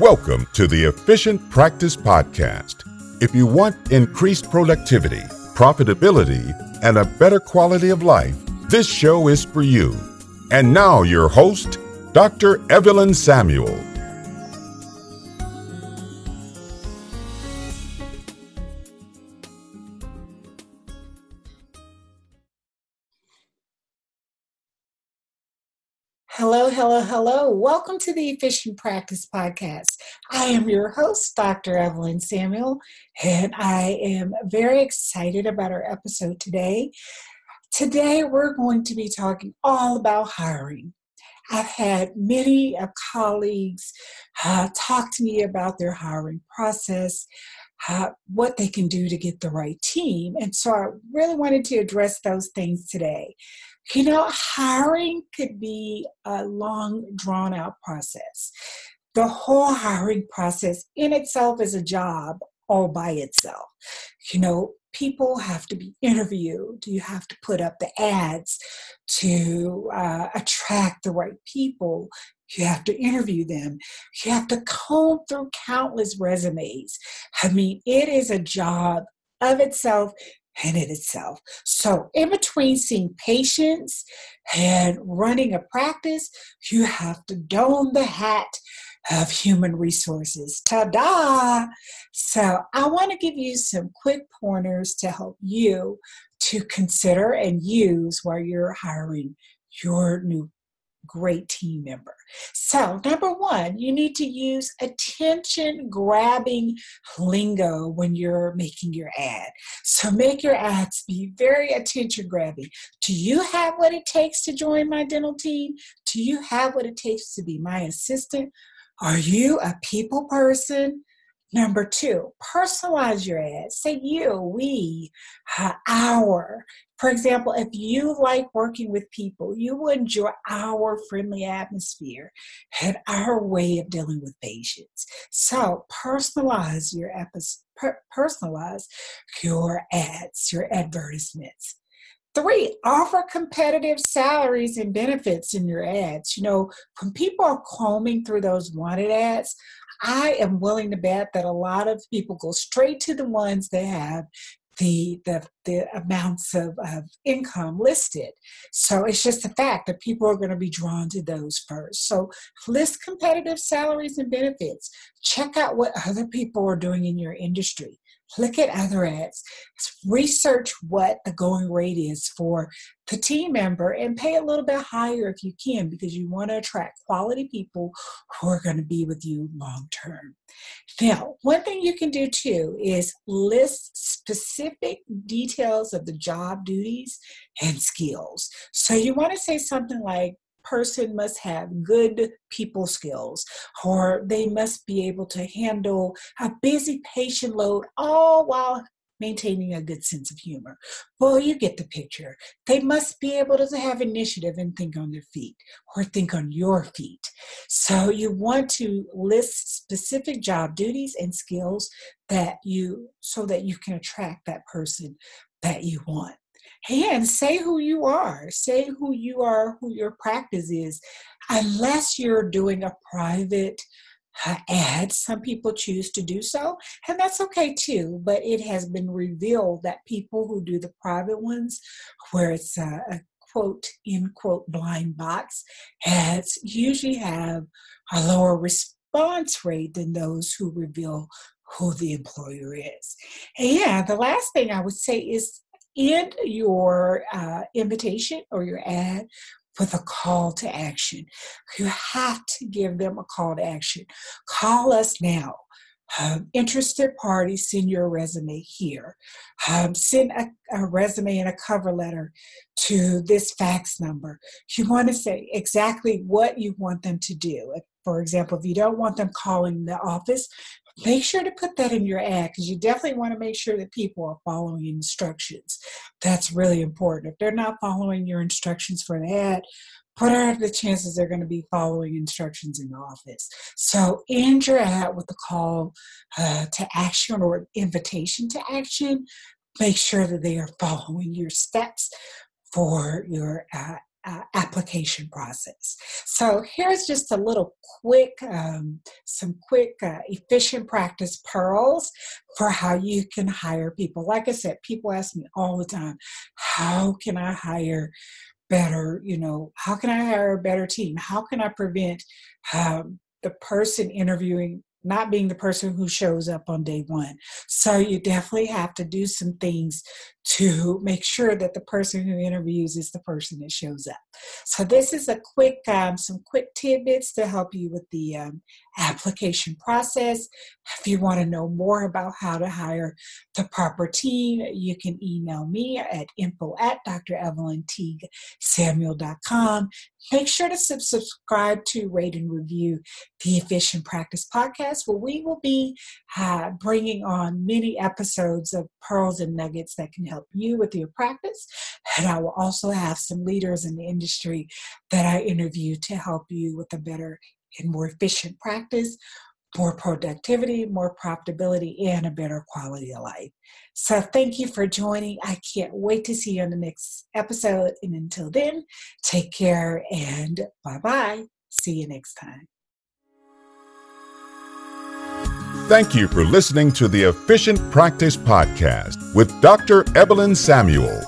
Welcome to the Efficient Practice Podcast. If you want increased productivity, profitability, and a better quality of life, this show is for you. And now, your host, Dr. Evelyn Samuel. Hello, hello, hello. Welcome to the Efficient Practice Podcast. I am your host, Dr. Evelyn Samuel, and I am very excited about our episode today. Today, we're going to be talking all about hiring. I've had many uh, colleagues uh, talk to me about their hiring process, uh, what they can do to get the right team. And so I really wanted to address those things today. You know, hiring could be a long, drawn out process. The whole hiring process in itself is a job all by itself. You know, people have to be interviewed. You have to put up the ads to uh, attract the right people. You have to interview them. You have to comb through countless resumes. I mean, it is a job of itself in itself. So, in between seeing patients and running a practice, you have to don the hat of human resources. Ta da! So, I want to give you some quick pointers to help you to consider and use while you're hiring your new great team member. So, number one, you need to use attention grabbing lingo when you're making your ad. So, make your ads be very attention grabbing. Do you have what it takes to join my dental team? Do you have what it takes to be my assistant? Are you a people person? Number two, personalize your ad. Say you, we, our. For example, if you like working with people, you enjoy our friendly atmosphere and our way of dealing with patients. So personalize your episode, per- personalize your ads, your advertisements. Three, offer competitive salaries and benefits in your ads. You know, when people are combing through those wanted ads, I am willing to bet that a lot of people go straight to the ones that have the the, the amounts of, of income listed. So it's just the fact that people are going to be drawn to those first. So list competitive salaries and benefits. Check out what other people are doing in your industry look at other ads, research what the going rate is for the team member, and pay a little bit higher if you can because you want to attract quality people who are going to be with you long term. Now, one thing you can do too is list specific details of the job duties and skills. So you want to say something like, person must have good people skills or they must be able to handle a busy patient load all while maintaining a good sense of humor. Well, you get the picture. They must be able to have initiative and think on their feet or think on your feet. So you want to list specific job duties and skills that you so that you can attract that person that you want and say who you are say who you are who your practice is unless you're doing a private uh, ad some people choose to do so and that's okay too but it has been revealed that people who do the private ones where it's a, a quote in quote blind box ads usually have a lower response rate than those who reveal who the employer is. And the last thing I would say is end your uh, invitation or your ad with a call to action. You have to give them a call to action. Call us now. Um, interested parties, send your resume here. Um, send a, a, resume and a cover letter to this fax number. You want to say exactly what you want them to do. For example, if you don't want them calling the office, make sure to put that in your ad because you definitely want to make sure that people are following instructions. That's really important. If they're not following your instructions for an ad, what are the chances they're going to be following instructions in the office? So end your ad with a call uh, to action or invitation to action. Make sure that they are following your steps for your uh, uh, application process. So here's just a little quick, um, some quick uh, efficient practice pearls for how you can hire people. Like I said, people ask me all the time, how can I hire better, you know, how can I hire a better team? How can I prevent um, the person interviewing not being the person who shows up on day one. So you definitely have to do some things to make sure that the person who interviews is the person that shows up. So this is a quick, um, some quick tidbits to help you with the um, application process. If you want to know more about how to hire the proper team, you can email me at info at drevelynteaguesamuel.com. Make sure to subscribe to, rate, and review the Efficient Practice podcast, where we will be uh, bringing on many episodes of pearls and nuggets that can help you with your practice. And I will also have some leaders in the industry that I interview to help you with a better and more efficient practice more productivity, more profitability, and a better quality of life. So, thank you for joining. I can't wait to see you on the next episode. And until then, take care and bye bye. See you next time. Thank you for listening to the Efficient Practice Podcast with Dr. Evelyn Samuel.